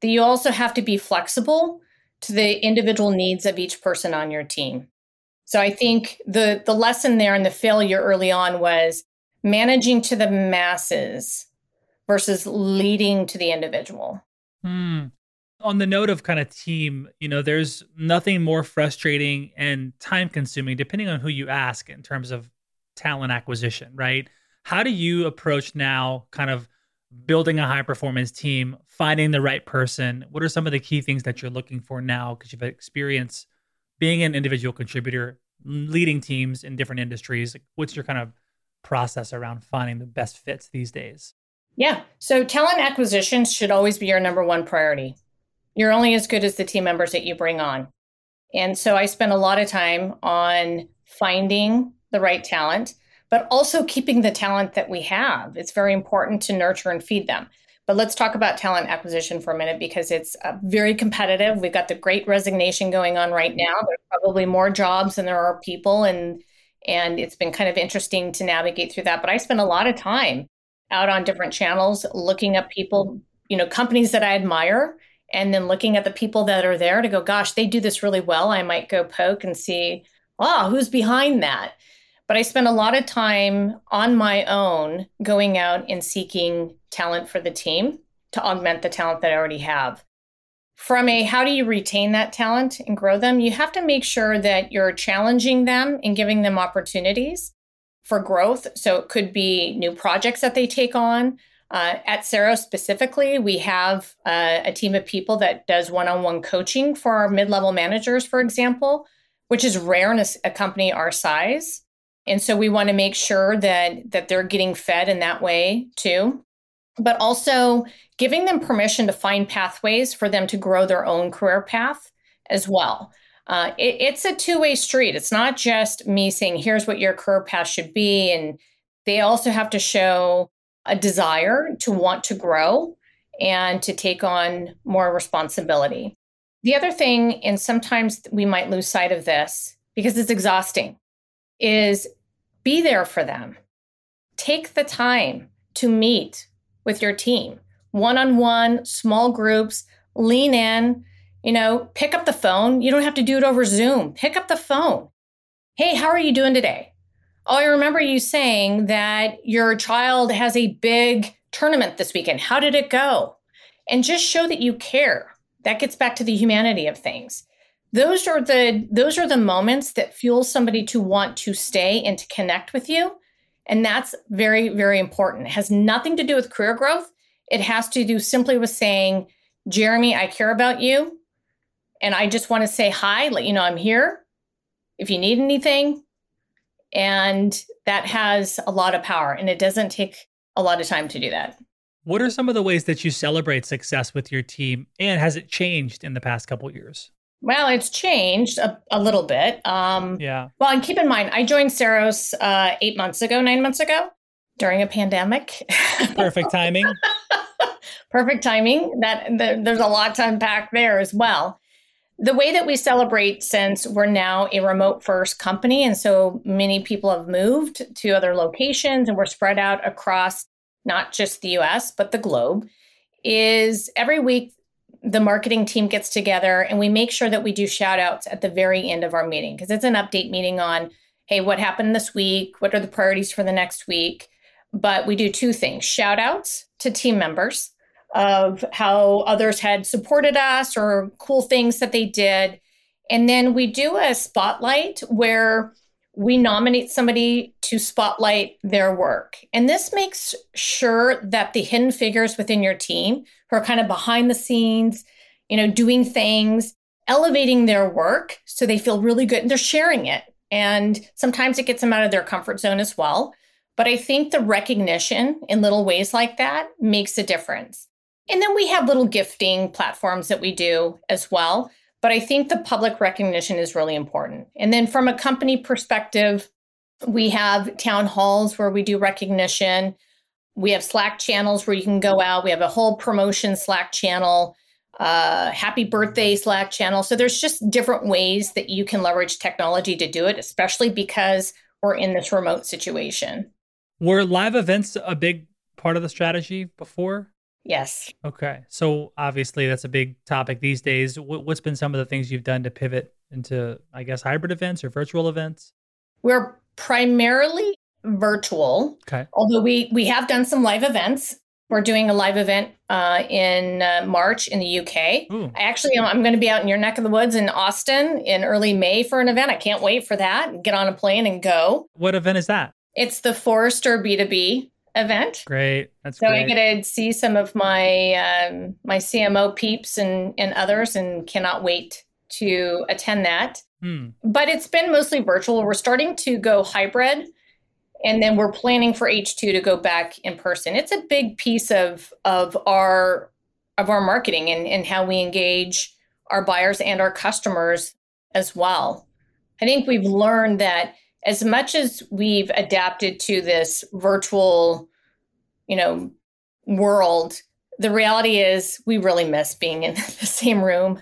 that you also have to be flexible to the individual needs of each person on your team so i think the the lesson there and the failure early on was managing to the masses versus leading to the individual hmm on the note of kind of team, you know, there's nothing more frustrating and time consuming, depending on who you ask, in terms of talent acquisition, right? How do you approach now kind of building a high performance team, finding the right person? What are some of the key things that you're looking for now? Because you've had experience being an individual contributor, leading teams in different industries. What's your kind of process around finding the best fits these days? Yeah. So talent acquisitions should always be your number one priority. You're only as good as the team members that you bring on. And so I spend a lot of time on finding the right talent, but also keeping the talent that we have. It's very important to nurture and feed them. But let's talk about talent acquisition for a minute because it's uh, very competitive. We've got the great resignation going on right now. There's probably more jobs than there are people and and it's been kind of interesting to navigate through that. But I spend a lot of time out on different channels looking at people, you know, companies that I admire and then looking at the people that are there to go, gosh, they do this really well. I might go poke and see, wow, who's behind that? But I spend a lot of time on my own going out and seeking talent for the team to augment the talent that I already have. From a how do you retain that talent and grow them, you have to make sure that you're challenging them and giving them opportunities for growth. So it could be new projects that they take on. Uh, at Ceros specifically, we have uh, a team of people that does one-on-one coaching for our mid-level managers, for example, which is rare in a, a company our size. And so we want to make sure that that they're getting fed in that way too. But also giving them permission to find pathways for them to grow their own career path as well. Uh, it, it's a two-way street. It's not just me saying, "Here's what your career path should be," and they also have to show a desire to want to grow and to take on more responsibility. The other thing, and sometimes we might lose sight of this because it's exhausting, is be there for them. Take the time to meet with your team, one on one, small groups, lean in, you know, pick up the phone. You don't have to do it over Zoom. Pick up the phone. Hey, how are you doing today? Oh, I remember you saying that your child has a big tournament this weekend. How did it go? And just show that you care. That gets back to the humanity of things those are the those are the moments that fuel somebody to want to stay and to connect with you. And that's very very important. It has nothing to do with career growth. It has to do simply with saying jeremy i care about you. And i just want to say hi let you know i'm here if you need anything. And that has a lot of power and it doesn't take a lot of time to do that. What are some of the ways that you celebrate success with your team and has it changed in the past couple years well, it's changed a, a little bit. Um, yeah. Well, and keep in mind, I joined Ceros uh, eight months ago, nine months ago, during a pandemic. Perfect timing. Perfect timing. That the, there's a lot to unpack there as well. The way that we celebrate, since we're now a remote first company, and so many people have moved to other locations, and we're spread out across not just the U.S. but the globe, is every week the marketing team gets together and we make sure that we do shout outs at the very end of our meeting because it's an update meeting on hey what happened this week? What are the priorities for the next week? But we do two things shout outs to team members of how others had supported us or cool things that they did. And then we do a spotlight where we nominate somebody to spotlight their work. And this makes sure that the hidden figures within your team who are kind of behind the scenes, you know, doing things, elevating their work so they feel really good and they're sharing it. And sometimes it gets them out of their comfort zone as well. But I think the recognition in little ways like that makes a difference. And then we have little gifting platforms that we do as well. But I think the public recognition is really important. And then from a company perspective, we have town halls where we do recognition. We have Slack channels where you can go out. We have a whole promotion Slack channel, uh, happy birthday Slack channel. So there's just different ways that you can leverage technology to do it, especially because we're in this remote situation. Were live events a big part of the strategy before? Yes. Okay. So obviously that's a big topic these days. What's been some of the things you've done to pivot into, I guess, hybrid events or virtual events? We're primarily virtual. Okay. Although we we have done some live events. We're doing a live event uh, in uh, March in the UK. Ooh. I actually, I'm going to be out in your neck of the woods in Austin in early May for an event. I can't wait for that. Get on a plane and go. What event is that? It's the Forrester B2B event. Great. That's so great. I get to see some of my um, my CMO peeps and and others, and cannot wait to attend that. Hmm. But it's been mostly virtual. We're starting to go hybrid, and then we're planning for H2 to go back in person. It's a big piece of of our of our marketing and, and how we engage our buyers and our customers as well. I think we've learned that as much as we've adapted to this virtual, you know, world, the reality is we really miss being in the same room.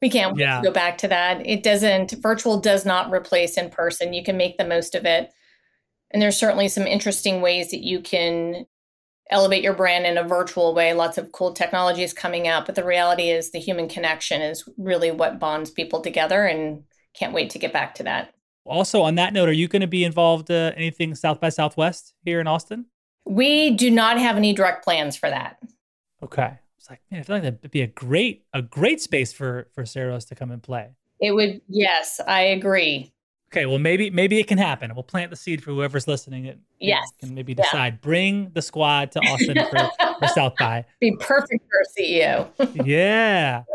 We can't Yeah. go back to that. It doesn't, virtual does not replace in person. You can make the most of it. And there's certainly some interesting ways that you can elevate your brand in a virtual way. Lots of cool technologies coming out. But the reality is the human connection is really what bonds people together and can't wait to get back to that. Also, on that note, are you going to be involved uh, anything South by Southwest here in Austin? We do not have any direct plans for that. Okay. It's like, man, I feel like that'd be a great, a great space for for Ceros to come and play. It would, yes, I agree. Okay, well, maybe maybe it can happen. We'll plant the seed for whoever's listening. It Yes. can maybe Yeah. decide bring the squad to Austin for, for South by. Be perfect for a CEO. Yeah.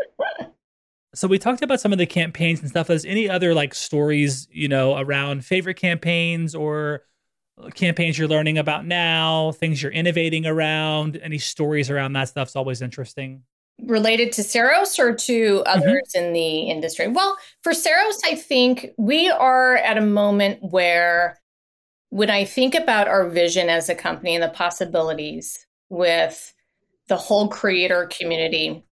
So we talked about some of the campaigns and stuff. Is any other like stories, you know, around favorite campaigns or uh, campaigns you're learning about now, things you're innovating around? Any stories around that stuff's always interesting. Related to Ceros or to mm-hmm. others in the industry? Well, for Ceros, I think we are at a moment where when I think about our vision as a company and the possibilities with the whole creator community,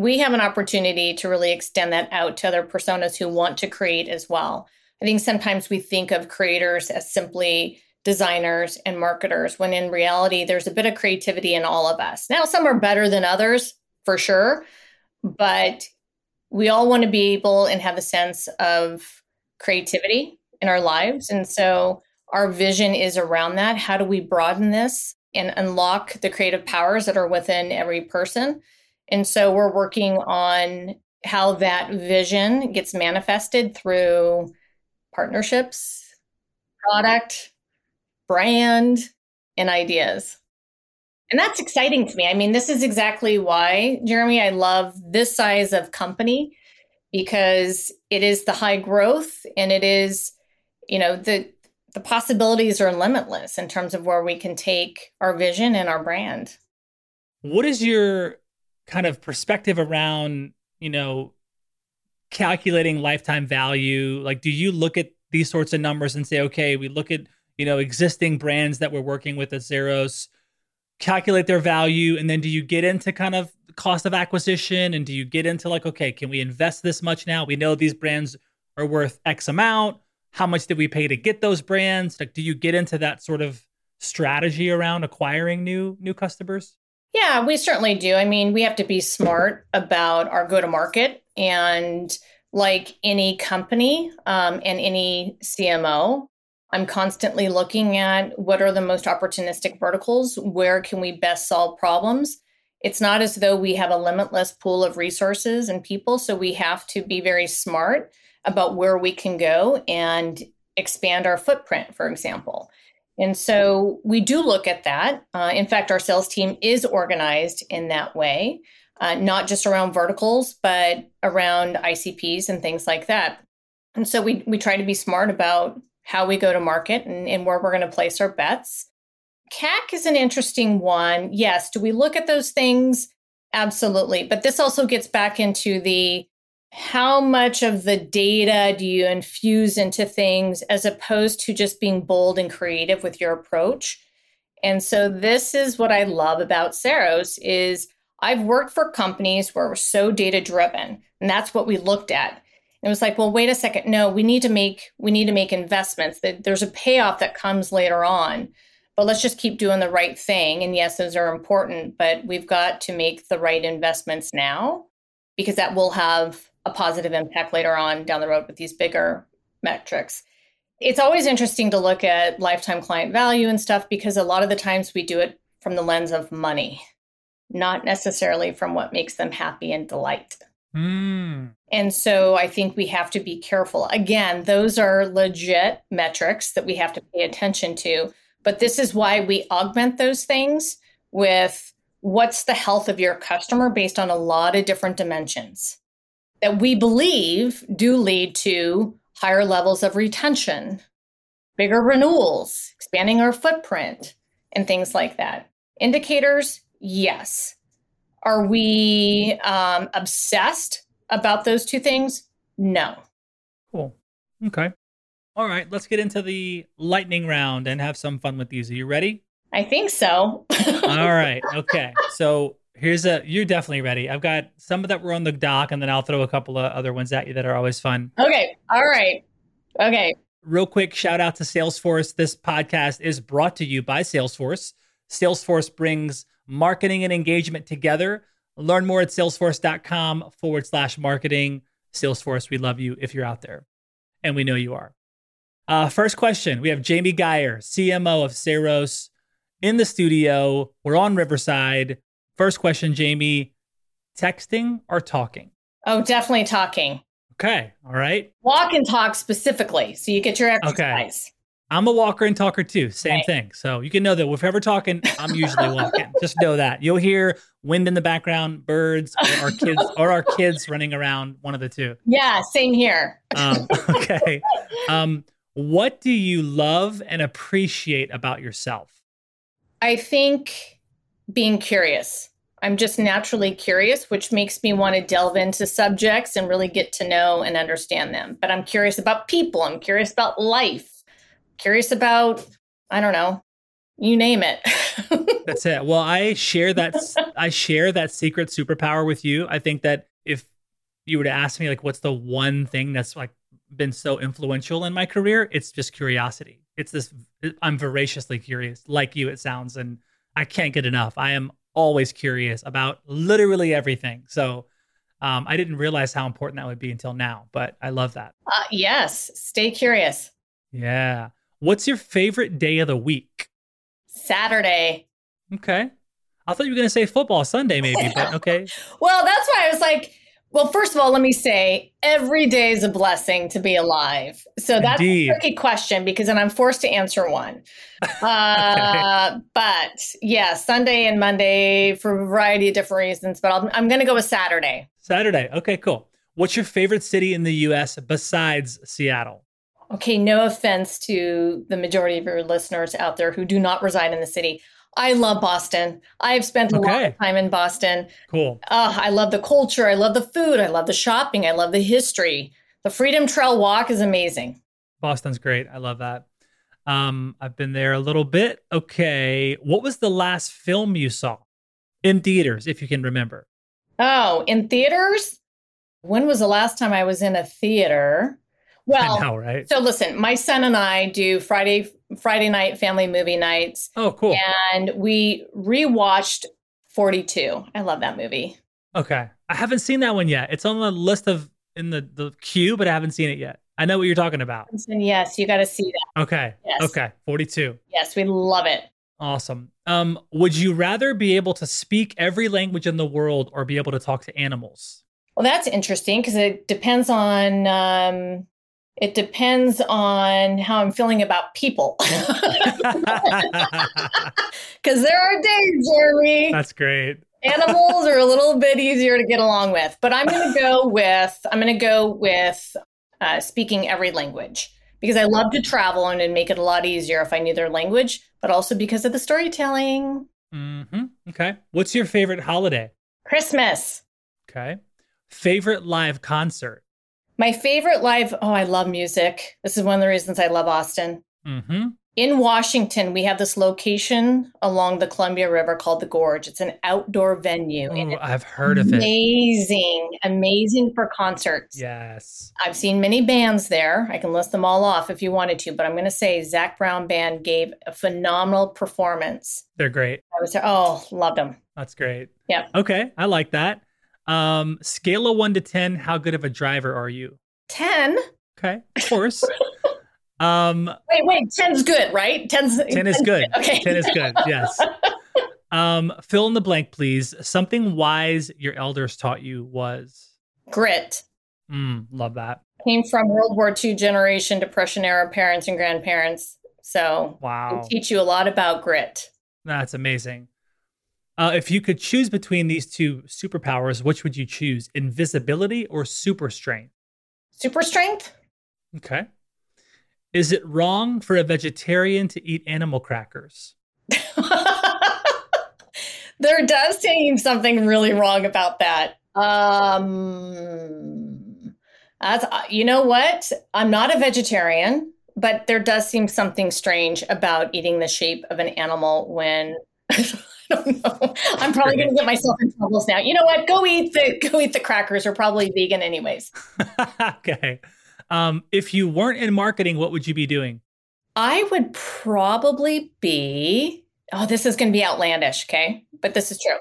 we have an opportunity to really extend that out to other personas who want to create as well. I think sometimes we think of creators as simply designers and marketers, when in reality, there's a bit of creativity in all of us. Now, some are better than others, for sure, but we all want to be able and have a sense of creativity in our lives. And so our vision is around that. How do we broaden this and unlock the creative powers that are within every person? And so we're working on how that vision gets manifested through partnerships, product, brand, and ideas. And that's exciting to me. I mean, this is exactly why, Jeremy, I love this size of company because it is the high growth and it is, you know, the the possibilities are limitless in terms of where we can take our vision and our brand. What is your kind of perspective around, you know, calculating lifetime value? Like, do you look at these sorts of numbers and say, okay, we look at, you know, existing brands that we're working with at Ceros, calculate their value, and then do you get into kind of cost of acquisition? And do you get into like, okay, can we invest this much now? We know these brands are worth X amount. How much did we pay to get those brands? Like, do you get into that sort of strategy around acquiring new new customers? Yeah, we certainly do. I mean, we have to be smart about our go to market. And like any company um, and any CMO, I'm constantly looking at what are the most opportunistic verticals? Where can we best solve problems? It's not as though we have a limitless pool of resources and people. So we have to be very smart about where we can go and expand our footprint, for example. And so we do look at that. Uh, in fact, our sales team is organized in that way, uh, not just around verticals, but around ICPs and things like that. And so we, we try to be smart about how we go to market and, and where we're going to place our bets. CAC is an interesting one. Yes. Do we look at those things? Absolutely. But this also gets back into the how much of the data do you infuse into things as opposed to just being bold and creative with your approach and so this is what i love about Ceros is i've worked for companies where we're so data driven and that's what we looked at it was like, well, wait a second. No, we need to make we need to make investments. that There's a payoff that comes later on, but let's just keep doing the right thing. And yes, those are important, but we've got to make the right investments now because that will have a positive impact later on down the road with these bigger metrics. It's always interesting to look at lifetime client value and stuff because a lot of the times we do it from the lens of money, not necessarily from what makes them happy and delight. Mm. And so I think we have to be careful. Again, those are legit metrics that we have to pay attention to. But this is why we augment those things with what's the health of your customer based on a lot of different dimensions that we believe do lead to higher levels of retention, bigger renewals, expanding our footprint, and things like that. Indicators, yes. Are we um, obsessed about those two things? No. Cool. Okay. All right. Let's get into the lightning round and have some fun with these. Are you ready? I think so. All right. Okay. So here's a, you're definitely ready. I've got some of that were on the dock and then I'll throw a couple of other ones at you that are always fun. Okay. All right. Okay. Real quick shout out to Salesforce. This podcast is brought to you by Salesforce. Salesforce brings marketing and engagement together. Learn more at salesforce.com forward slash marketing. Salesforce, we love you if you're out there. And we know you are. Uh, first question we have Jamie Gier, CMO of Ceros, in the studio. We're on Riverside. First question, Jamie texting or talking? Oh, definitely talking. Okay. All right. Walk and talk specifically. So you get your exercise. Okay. I'm a walker and talker too. Same right. thing. So you can know that if ever talking, I'm usually walking. Just know that. You'll hear wind in the background, birds, or our kids, or our kids running around. One of the two. Yeah, same here. um, okay. Um, what do you love and appreciate about yourself? I think being curious. I'm just naturally curious, which makes me want to delve into subjects and really get to know and understand them. But I'm curious about people. I'm curious about life curious about, I don't know, you name it. That's it. Well, I share that I share that secret superpower with you. I think that if you were to ask me like what's the one thing that's like been so influential in my career, it's just curiosity. It's this I'm voraciously curious, like you it sounds and I can't get enough. I am always curious about literally everything. So um, I didn't realize how important that would be until now, but I love that. Uh, yes, stay curious. Yeah. What's your favorite day of the week? Saturday. Okay. I thought you were going to say football Sunday, maybe, but okay. well, that's why I was like, well, first of all, let me say every day is a blessing to be alive. So that's Indeed. a tricky question because then I'm forced to answer one. Uh, okay. But yeah, Sunday and Monday for a variety of different reasons. But i I'm going to go with Saturday. Saturday. Okay, cool. What's your favorite city in the U.S. besides Seattle? Okay, no offense to the majority of your listeners out there who do not reside in the city. I love Boston. I've spent a okay. lot of time in Boston. Cool. Uh, I love the culture. I love the food. I love the shopping. I love the history. The Freedom Trail Walk is amazing. Boston's great. I love that. Um, I've been there a little bit. Okay. What was the last film you saw in theaters, if you can remember? Oh, in theaters? When was the last time I was in a theater? Well, know, right? So listen, my son and I do Friday Friday night family movie nights. Oh, cool. And we rewatched 42. I love that movie. Okay. I haven't seen that one yet. It's on the list of in the the queue, but I haven't seen it yet. I know what you're talking about. And yes, you got to see that. Okay. Yes. Okay. 42. Yes, we love it. Awesome. Um, would you rather be able to speak every language in the world or be able to talk to animals? Well, that's interesting because it depends on um, it depends on how I'm feeling about people. Because there are days, Jeremy. That's great. Animals are a little bit easier to get along with, but I'm going to go with I'm going to go with uh, speaking every language because I love to travel and it'd make it a lot easier if I knew their language, but also because of the storytelling. Mm-hmm. Okay. What's your favorite holiday? Christmas. Okay. Favorite live concert? My favorite live, oh, I love music. This is one of the reasons I love Austin. Mm-hmm. in Washington, we have this location along the Columbia River called the Gorge. It's an outdoor venue. Ooh, I've heard of it. Amazing, amazing for concerts. Yes. I've seen many bands there. I can list them all off if you wanted to, but I'm going to say Zac Brown Band gave a phenomenal performance. They're great. I was oh, loved them. That's great. Yeah. Okay, I like that. Um, scale of one to ten, how good of a driver are you? Ten. Okay, of course. Um, wait, wait, 10's good, right? 10's, 10 is good. Okay. 10 is good. Yes. Um, fill in the blank, please. Something wise your elders taught you was grit. Mm, love that. Came from World War II generation, Depression era parents and grandparents. So, wow. teach you a lot about grit. That's amazing. Uh, if you could choose between these two superpowers, which would you choose? Invisibility or super strength? Super strength. Okay. Is it wrong for a vegetarian to eat animal crackers? there does seem something really wrong about that. Um, that's, uh, you know what? I'm not a vegetarian, but there does seem something strange about eating the shape of an animal when. Don't know. I'm probably going to get myself in troubles now. You know what? Go eat the go eat the crackers. Are probably vegan anyways. okay. Um, if you weren't in marketing, what would you be doing? I would probably be, oh, this is going to be outlandish, okay? But this is true.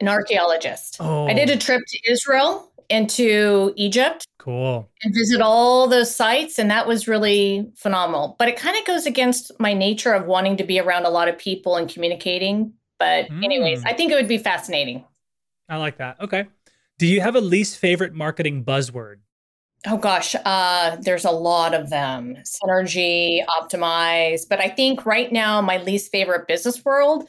An archaeologist. Oh. I did a trip to Israel and to Egypt. Cool. And visit all those sites. And that was really phenomenal. But it kind of goes against my nature of wanting to be around a lot of people and communicating. But, mm. anyways, I think it would be fascinating. I like that. Okay. Do you have a least favorite marketing buzzword? Oh gosh, uh, there's a lot of them. Synergy, optimize. But I think right now my least favorite business world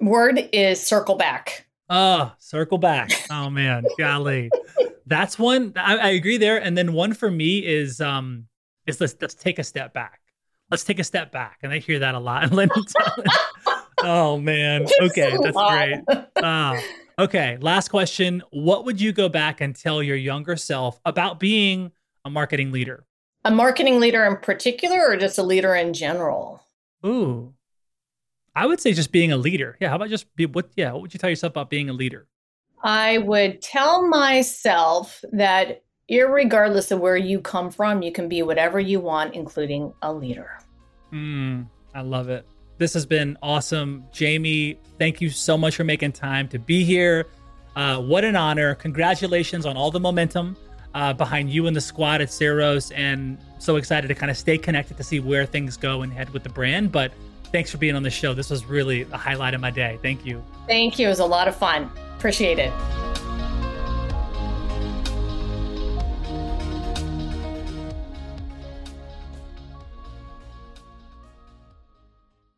word is circle back. Oh, circle back. Oh man, golly. That's one I, I, agree there. And then one for me is um is let's let's take a step back. Let's take a step back. And I hear that a lot. oh man. Okay, that's great. Uh, Okay, last question. What would you go back and tell your younger self about being a marketing leader? A marketing leader in particular, or just a leader in general? Ooh, I would say just being a leader. Yeah, how about just be what? Yeah, what would you tell yourself about being a leader? I would tell myself that, regardless of where you come from, you can be whatever you want, including a leader. Hmm, I love it. This has been awesome. Jamie, thank you so much for making time to be here. Uh, what an honor. Congratulations on all the momentum uh, behind you and the squad at Ceros. And so excited to kind of stay connected to see where things go and head with the brand. But thanks for being on the show. This was really a highlight of my day. Thank you. Thank you. It was a lot of fun. Appreciate it.